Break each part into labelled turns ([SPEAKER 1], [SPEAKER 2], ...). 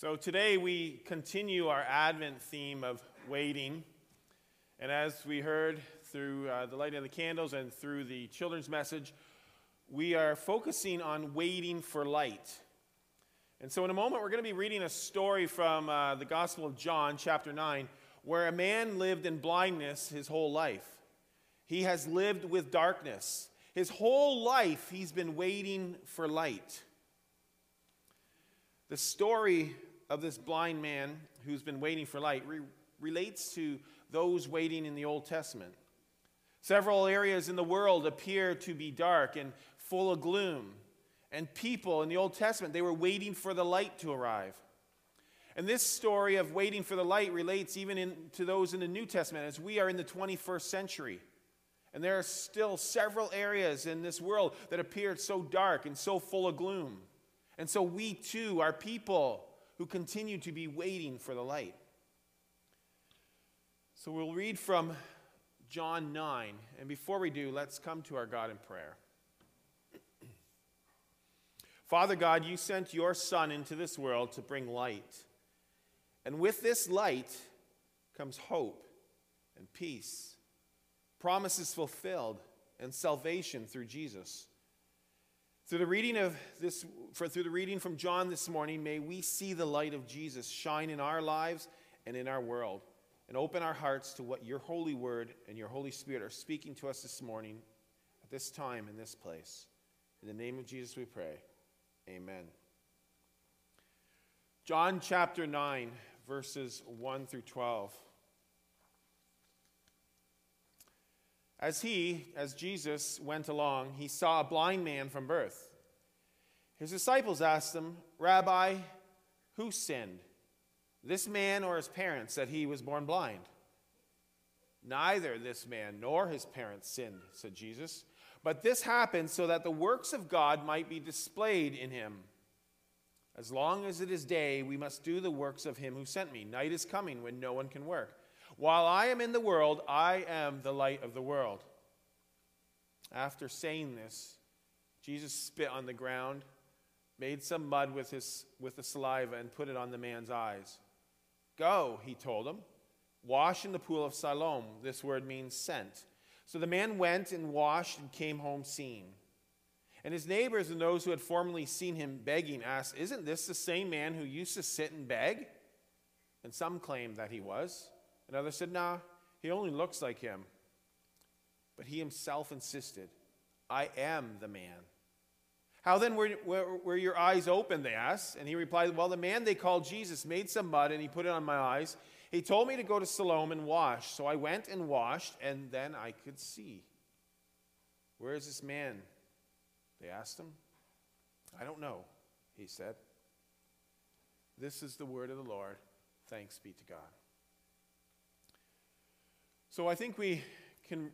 [SPEAKER 1] So today we continue our Advent theme of waiting. And as we heard through uh, the lighting of the candles and through the children's message, we are focusing on waiting for light. And so in a moment, we're going to be reading a story from uh, the Gospel of John, chapter 9, where a man lived in blindness his whole life. He has lived with darkness. His whole life, he's been waiting for light. The story of this blind man who's been waiting for light re- relates to those waiting in the Old Testament. Several areas in the world appear to be dark and full of gloom. And people in the Old Testament, they were waiting for the light to arrive. And this story of waiting for the light relates even in, to those in the New Testament as we are in the 21st century. And there are still several areas in this world that appear so dark and so full of gloom. And so we too are people who continue to be waiting for the light. So we'll read from John 9. And before we do, let's come to our God in prayer. Father God, you sent your Son into this world to bring light. And with this light comes hope and peace, promises fulfilled, and salvation through Jesus. Through the reading of this, for, through the reading from John this morning, may we see the light of Jesus shine in our lives and in our world, and open our hearts to what your holy word and your Holy Spirit are speaking to us this morning, at this time, in this place. In the name of Jesus, we pray. Amen. John chapter 9, verses 1 through 12. As he, as Jesus went along, he saw a blind man from birth. His disciples asked him, Rabbi, who sinned, this man or his parents, that he was born blind? Neither this man nor his parents sinned, said Jesus. But this happened so that the works of God might be displayed in him. As long as it is day, we must do the works of him who sent me. Night is coming when no one can work. While I am in the world, I am the light of the world. After saying this, Jesus spit on the ground, made some mud with, his, with the saliva, and put it on the man's eyes. Go, he told him, wash in the pool of Siloam. This word means sent. So the man went and washed and came home seen. And his neighbors and those who had formerly seen him begging asked, Isn't this the same man who used to sit and beg? And some claimed that he was. And others said, Nah, he only looks like him. But he himself insisted, I am the man. How then were, were, were, your eyes open? They asked. And he replied, Well, the man they called Jesus made some mud and he put it on my eyes. He told me to go to Siloam and wash. So I went and washed, and then I could see. Where is this man? They asked him. I don't know, he said. This is the word of the Lord. Thanks be to God. So I think we can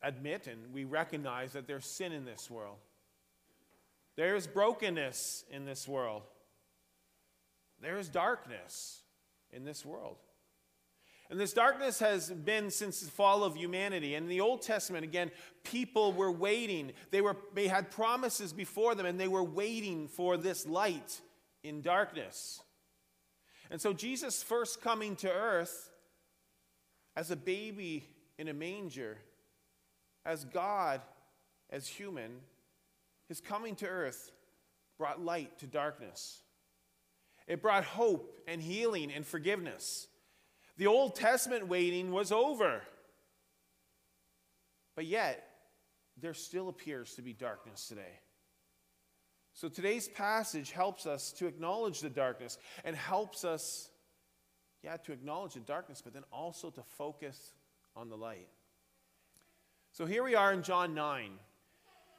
[SPEAKER 1] admit and we recognize that there's sin in this world. There's brokenness in this world. There's darkness in this world. And this darkness has been since the fall of humanity. And in the Old Testament, again, people were waiting. They, were, they had promises before them, and they were waiting for this light in darkness. And so, Jesus' first coming to earth as a baby in a manger, as God, as human, his coming to earth brought light to darkness. It brought hope and healing and forgiveness. The Old Testament waiting was over. But yet, there still appears to be darkness today. So today's passage helps us to acknowledge the darkness and helps us yeah, to acknowledge the darkness, but then also to focus on the light. So here we are in John 9.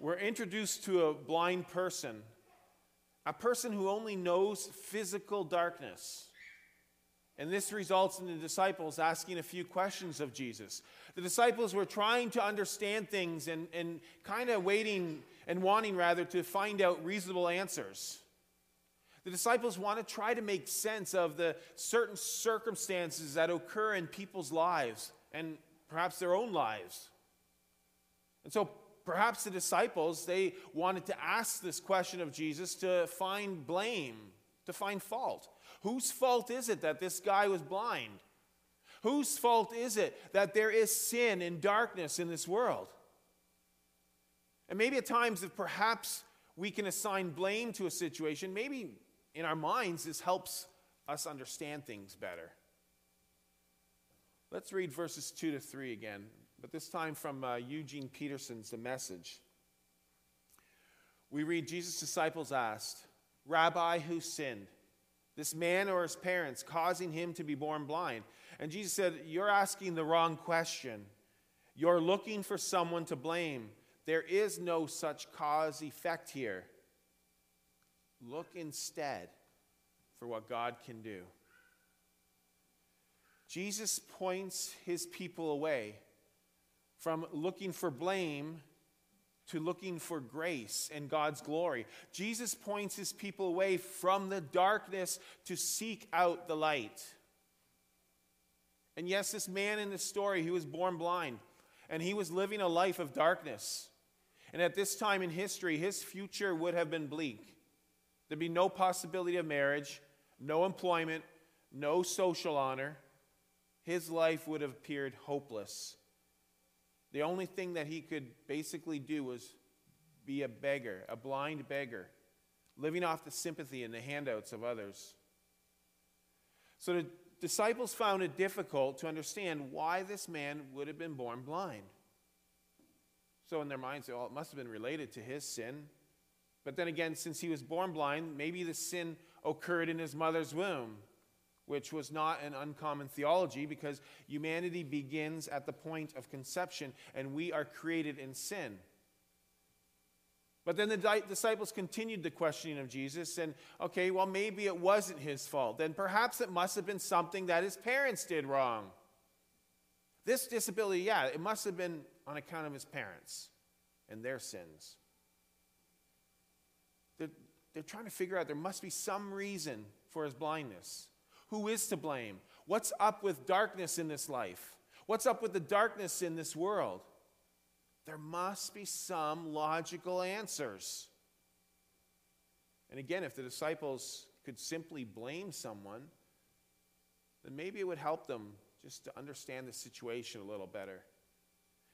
[SPEAKER 1] We're introduced to a blind person, a person who only knows physical darkness. And this results in the disciples asking a few questions of Jesus. The disciples were trying to understand things and, and kind of waiting and wanting, rather, to find out reasonable answers. The disciples want to try to make sense of the certain circumstances that occur in people's lives and perhaps their own lives. And so perhaps the disciples, they wanted to ask this question of Jesus to find blame, to find fault. Whose fault is it that this guy was blind? Whose fault is it that there is sin and darkness in this world? And maybe at times, if perhaps we can assign blame to a situation, maybe in our minds this helps us understand things better. Let's read verses 2 to 3 again, but this time from uh, Eugene Peterson's The Message. We read Jesus' disciples asked, Rabbi, who sinned? This man or his parents, causing him to be born blind? And Jesus said, You're asking the wrong question. You're looking for someone to blame. There is no such cause effect here. Look instead for what God can do. Jesus points his people away from looking for blame to looking for grace and God's glory. Jesus points his people away from the darkness to seek out the light. And yes, this man in the story, he was born blind and he was living a life of darkness. And at this time in history, his future would have been bleak. There'd be no possibility of marriage, no employment, no social honor. His life would have appeared hopeless. The only thing that he could basically do was be a beggar, a blind beggar, living off the sympathy and the handouts of others. So the disciples found it difficult to understand why this man would have been born blind. So in their minds, well, it must have been related to his sin. But then again, since he was born blind, maybe the sin occurred in his mother's womb, which was not an uncommon theology because humanity begins at the point of conception and we are created in sin. But then the disciples continued the questioning of Jesus, and okay, well, maybe it wasn't his fault. Then perhaps it must have been something that his parents did wrong. This disability, yeah, it must have been on account of his parents and their sins. They're, they're trying to figure out there must be some reason for his blindness. Who is to blame? What's up with darkness in this life? What's up with the darkness in this world? There must be some logical answers. And again, if the disciples could simply blame someone, then maybe it would help them just to understand the situation a little better.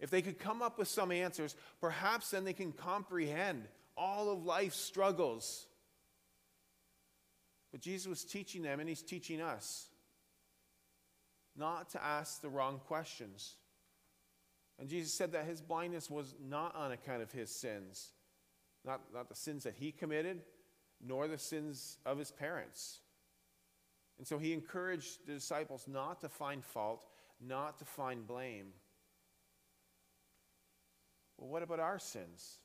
[SPEAKER 1] If they could come up with some answers, perhaps then they can comprehend all of life's struggles. But Jesus was teaching them, and He's teaching us not to ask the wrong questions. And Jesus said that his blindness was not on account of his sins, not, not the sins that he committed, nor the sins of his parents. And so he encouraged the disciples not to find fault, not to find blame. Well, what about our sins?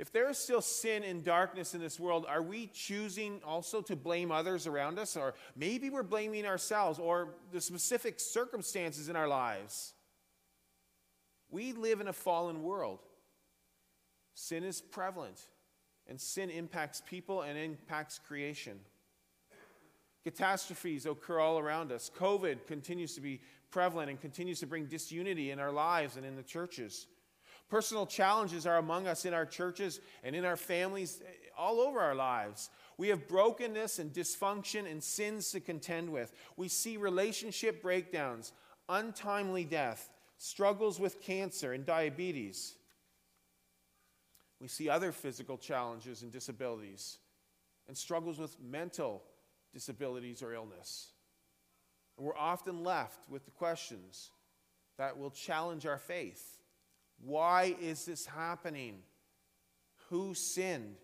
[SPEAKER 1] If there is still sin and darkness in this world, are we choosing also to blame others around us? Or maybe we're blaming ourselves or the specific circumstances in our lives. We live in a fallen world. Sin is prevalent, and sin impacts people and impacts creation. Catastrophes occur all around us. COVID continues to be prevalent and continues to bring disunity in our lives and in the churches. Personal challenges are among us in our churches and in our families, eh, all over our lives. We have brokenness and dysfunction and sins to contend with. We see relationship breakdowns, untimely death, struggles with cancer and diabetes. We see other physical challenges and disabilities, and struggles with mental disabilities or illness. And we're often left with the questions that will challenge our faith. Why is this happening? Who sinned?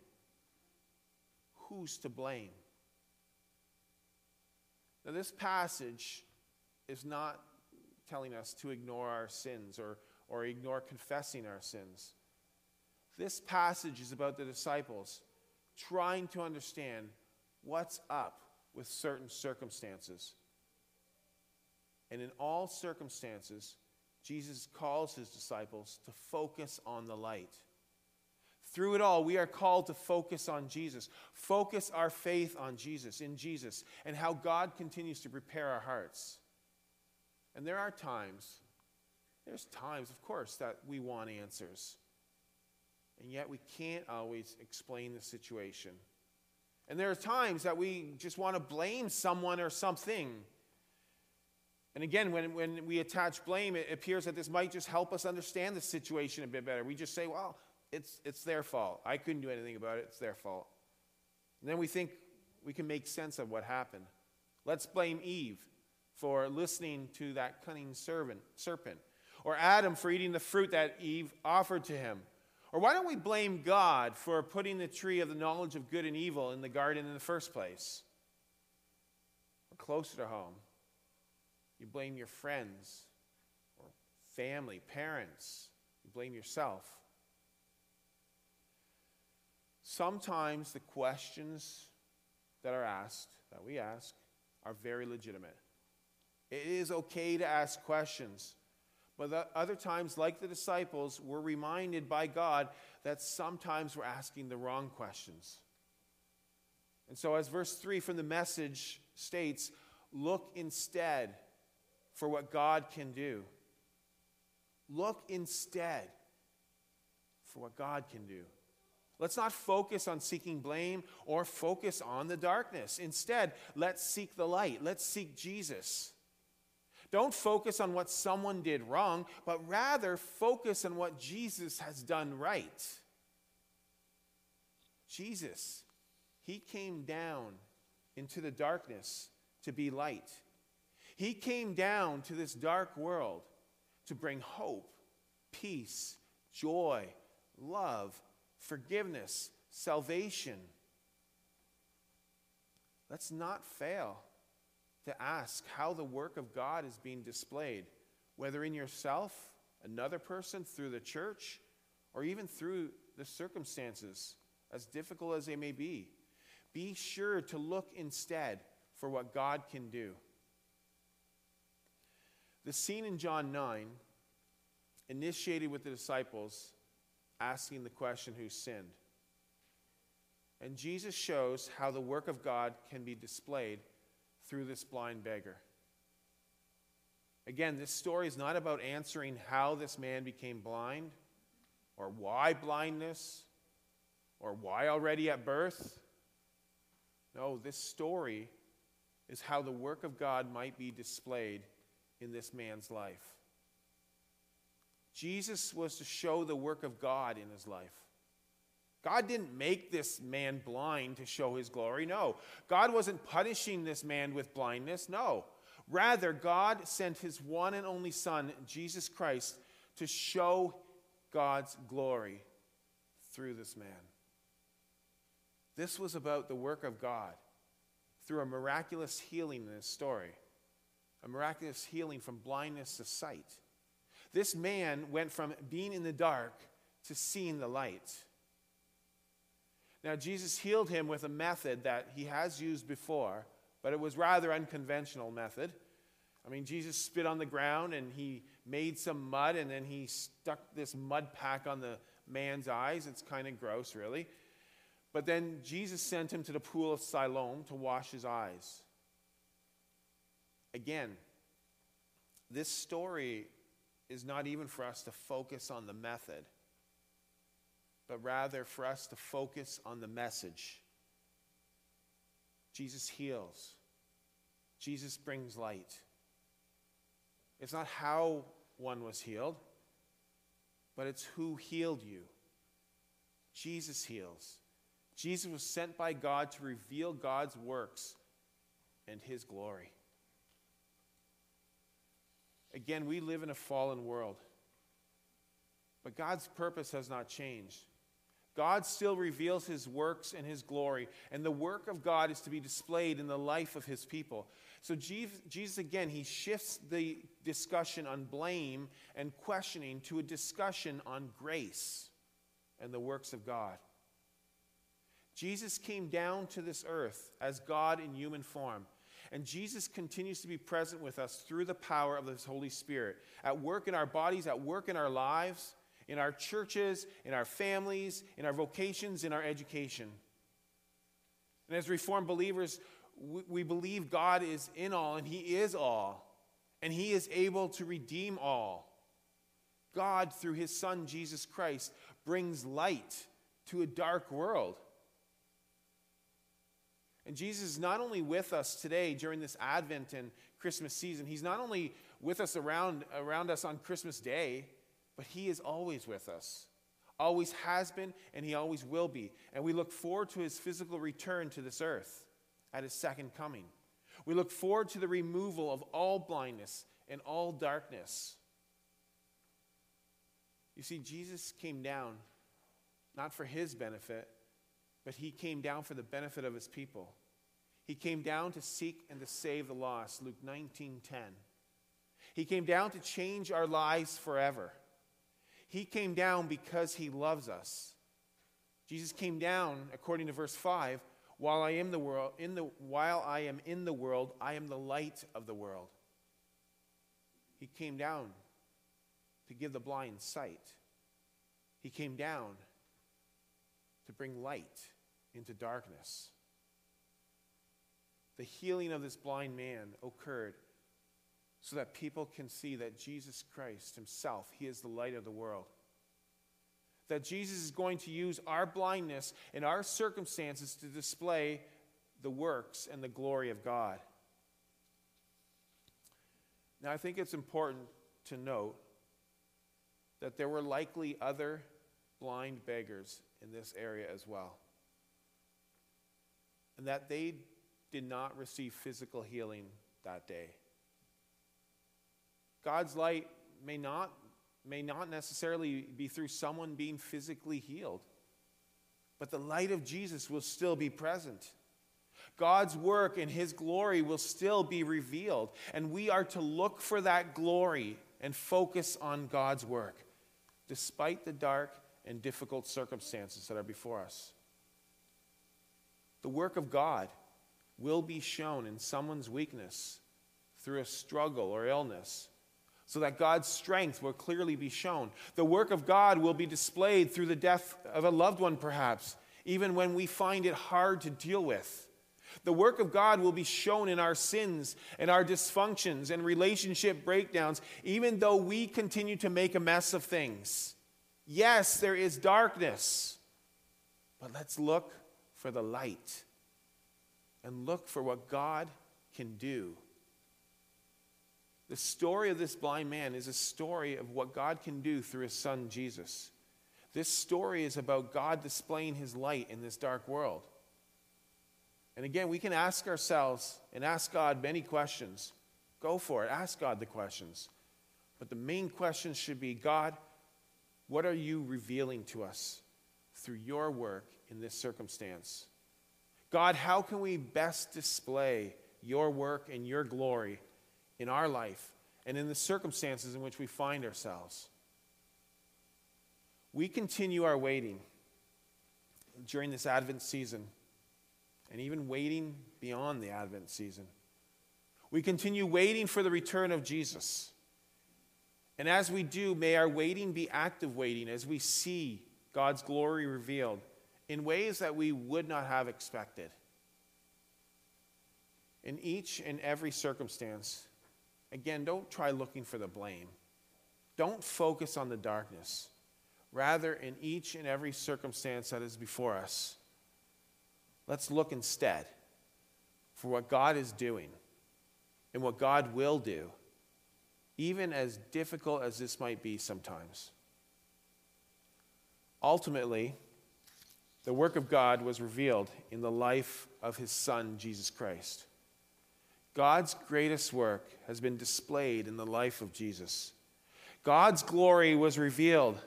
[SPEAKER 1] Who's to blame? Now, this passage is not telling us to ignore our sins or, or ignore confessing our sins. This passage is about the disciples trying to understand what's up with certain circumstances. And in all circumstances, Jesus calls his disciples to focus on the light. Through it all, we are called to focus on Jesus, focus our faith on Jesus, in Jesus, and how God continues to prepare our hearts. And there are times, there's times, of course, that we want answers. And yet we can't always explain the situation. And there are times that we just want to blame someone or something. And again, when, when we attach blame, it appears that this might just help us understand the situation a bit better. We just say, well, it's, it's their fault. I couldn't do anything about it. It's their fault. And then we think we can make sense of what happened. Let's blame Eve for listening to that cunning servant, serpent, or Adam for eating the fruit that Eve offered to him. Or why don't we blame God for putting the tree of the knowledge of good and evil in the garden in the first place? Or closer to home, you blame your friends or family, parents, you blame yourself. Sometimes the questions that are asked, that we ask, are very legitimate. It is okay to ask questions. But other times, like the disciples, we're reminded by God that sometimes we're asking the wrong questions. And so, as verse 3 from the message states, look instead for what God can do. Look instead for what God can do. Let's not focus on seeking blame or focus on the darkness. Instead, let's seek the light. Let's seek Jesus. Don't focus on what someone did wrong, but rather focus on what Jesus has done right. Jesus, he came down into the darkness to be light. He came down to this dark world to bring hope, peace, joy, love, forgiveness, salvation. Let's not fail to ask how the work of God is being displayed, whether in yourself, another person, through the church, or even through the circumstances, as difficult as they may be. Be sure to look instead for what God can do. The scene in John 9 initiated with the disciples asking the question who sinned. And Jesus shows how the work of God can be displayed through this blind beggar. Again, this story is not about answering how this man became blind, or why blindness, or why already at birth. No, this story is how the work of God might be displayed in this man's life. Jesus was to show the work of God in his life. God didn't make this man blind to show his glory. No. God wasn't punishing this man with blindness. No. Rather, God sent his one and only Son, Jesus Christ, to show God's glory through this man. This was about the work of God through a miraculous healing in this story, a miraculous healing from blindness to sight. This man went from being in the dark to seeing the light. Now, Jesus healed him with a method that he has used before, but it was rather unconventional method. I mean, Jesus spit on the ground and he made some mud and then he stuck this mud pack on the man's eyes. It's kind of gross, really. But then Jesus sent him to the pool of Siloam to wash his eyes. Again, this story is not even for us to focus on the method but rather for us to focus on the message. Jesus heals, Jesus brings light. It's not how one was healed, but it's who healed you. Jesus heals. Jesus was sent by God to reveal God's works and his glory. Again, we live in a fallen world, but God's purpose has not changed. God still reveals his works and his glory, and the work of God is to be displayed in the life of his people. So, Jesus, again, he shifts the discussion on blame and questioning to a discussion on grace and the works of God. Jesus came down to this earth as God in human form. And Jesus continues to be present with us through the power of His Holy Spirit, at work in our bodies, at work in our lives, in our churches, in our families, in our vocations, in our education. And as Reformed believers, we, we believe God is in all and He is all, and He is able to redeem all. God, through His Son, Jesus Christ, brings light to a dark world. And Jesus is not only with us today during this Advent and Christmas season, He's not only with us around, around us on Christmas Day, but He is always with us. Always has been, and He always will be. And we look forward to His physical return to this earth at His second coming. We look forward to the removal of all blindness and all darkness. You see, Jesus came down not for His benefit, but He came down for the benefit of His people. He came down to seek and to save the lost, Luke 19:10. He came down to change our lives forever. He came down because he loves us. Jesus came down, according to verse 5, while I am the world, in the, while I am in the world, I am the light of the world. He came down to give the blind sight. He came down to bring light into darkness. The healing of this blind man occurred so that people can see that Jesus Christ himself, he is the light of the world. That Jesus is going to use our blindness and our circumstances to display the works and the glory of God. Now, I think it's important to note that there were likely other blind beggars in this area as well. And that they did not receive physical healing that day. God's light may not, may not necessarily be through someone being physically healed, but the light of Jesus will still be present. God's work and His glory will still be revealed, and we are to look for that glory and focus on God's work, despite the dark and difficult circumstances that are before us. The work of God will be shown in someone's weakness through a struggle or illness so that God's strength will clearly be shown. The work of God will be displayed through the death of a loved one, perhaps, even when we find it hard to deal with. The work of God will be shown in our sins and our dysfunctions and relationship breakdowns, even though we continue to make a mess of things. Yes, there is darkness, but let's look for the light and look for what God can do the story of this blind man is a story of what God can do through his son Jesus. This story is about God displaying his light in this dark world. And again, we can ask ourselves and ask God many questions. Go for it. Ask God the questions. But the main question should be God, what are you revealing to us through your work in this circumstance? God, how can we best display your work and your glory in our life and in the circumstances in which we find ourselves. We continue our waiting during this Advent season and even waiting beyond the Advent season. We continue waiting for the return of Jesus. And as we do, may our waiting be active waiting as we see God's glory revealed in ways that we would not have expected. In each and every circumstance, Again, don't try looking for the blame. Don't focus on the darkness. Rather, in each and every circumstance that is before us, let's look instead for what God is doing and what God will do, even as difficult as this might be sometimes. Ultimately, the work of God was revealed in the life of his Son, Jesus Christ. God's greatest work has been displayed in the life of Jesus. God's glory was revealed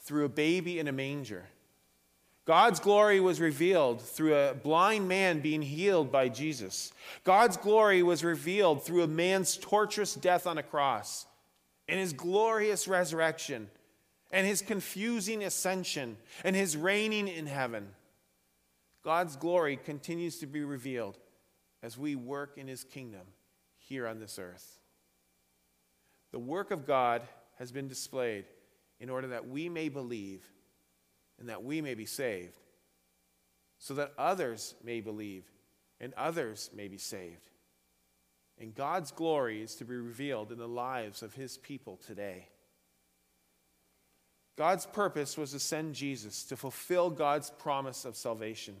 [SPEAKER 1] through a baby in a manger. God's glory was revealed through a blind man being healed by Jesus. God's glory was revealed through a man's torturous death on a cross and his glorious resurrection and his confusing ascension and his reigning in heaven. God's glory continues to be revealed as we work in his kingdom here on this earth. The work of God has been displayed in order that we may believe and that we may be saved, so that others may believe and others may be saved. And God's glory is to be revealed in the lives of his people today. God's purpose was to send Jesus to fulfill God's promise of salvation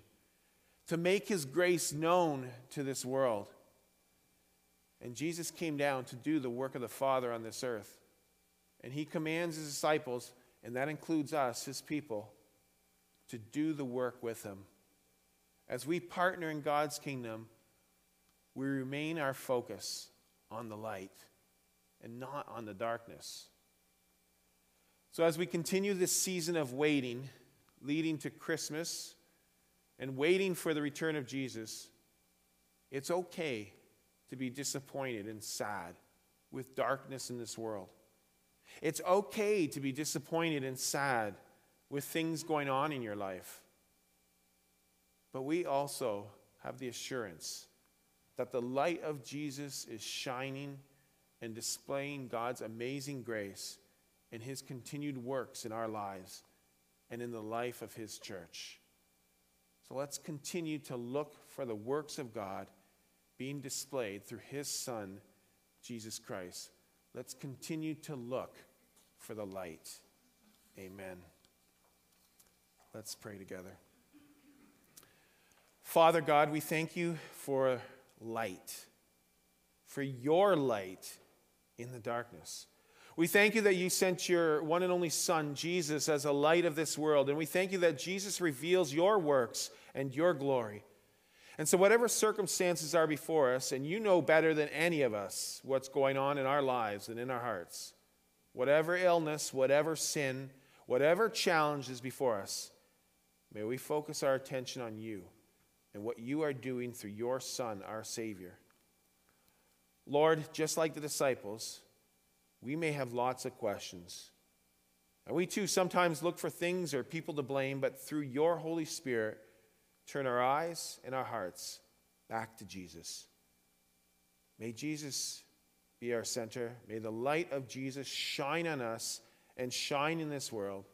[SPEAKER 1] to make his grace known to this world. And Jesus came down to do the work of the Father on this earth. And he commands his disciples, and that includes us, his people, to do the work with him. As we partner in God's kingdom, we remain our focus on the light and not on the darkness. So, as we continue this season of waiting, leading to Christmas, and waiting for the return of Jesus, it's okay to be disappointed and sad with darkness in this world. It's okay to be disappointed and sad with things going on in your life. But we also have the assurance that the light of Jesus is shining and displaying God's amazing grace and his continued works in our lives and in the life of his church. So let's continue to look for the works of God being displayed through his Son, Jesus Christ. Let's continue to look for the light. Amen. Let's pray together. Father God, we thank you for light, for your light in the darkness. We thank you that you sent your one and only Son, Jesus, as a light of this world. And we thank you that Jesus reveals your works and your glory. And so, whatever circumstances are before us, and you know better than any of us what's going on in our lives and in our hearts, whatever illness, whatever sin, whatever challenge is before us, may we focus our attention on you and what you are doing through your Son, our Savior. Lord, just like the disciples, we may have lots of questions. And we too sometimes look for things or people to blame, but through your Holy Spirit, turn our eyes and our hearts back to Jesus. May Jesus be our center. May the light of Jesus shine on us and shine in this world.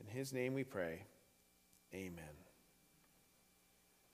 [SPEAKER 1] In his name we pray. Amen.